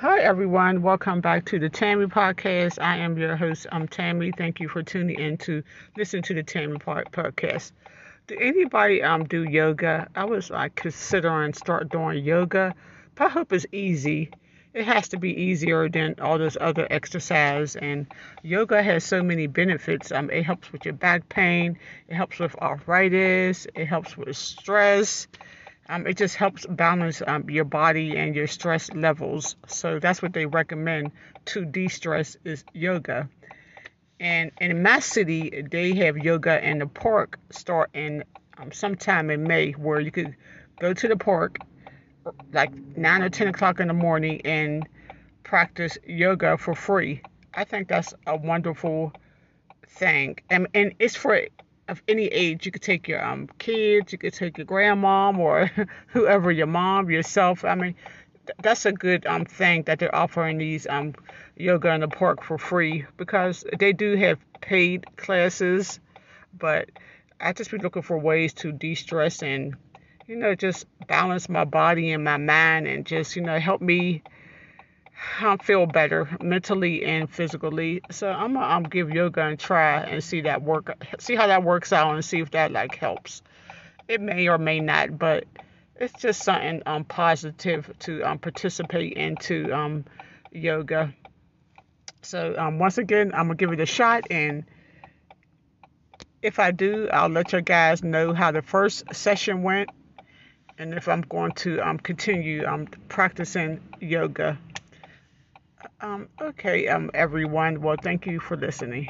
Hi, everyone. Welcome back to the Tammy Podcast. I am your host, I'm Tammy. Thank you for tuning in to listen to the Tammy Podcast. Do anybody um do yoga? I was like considering start doing yoga, but I hope it's easy. It has to be easier than all those other exercise. And yoga has so many benefits. Um, it helps with your back pain. It helps with arthritis. It helps with stress. Um, it just helps balance um, your body and your stress levels. So that's what they recommend to de-stress is yoga. And in my city, they have yoga in the park starting um, sometime in May, where you could go to the park like nine or ten o'clock in the morning and practice yoga for free. I think that's a wonderful thing, and and it's for of any age. You could take your um kids, you could take your grandmom or whoever, your mom, yourself. I mean, th- that's a good um thing that they're offering these um yoga in the park for free because they do have paid classes, but I just be looking for ways to de-stress and you know just balance my body and my mind and just you know help me I feel better mentally and physically. So I'm gonna give yoga a try and see that work, see how that works out, and see if that like helps. It may or may not, but it's just something um positive to um participate into um yoga. So um once again, I'm gonna give it a shot, and if I do, I'll let you guys know how the first session went, and if I'm going to um continue um practicing yoga. Um, okay, um, everyone. Well, thank you for listening.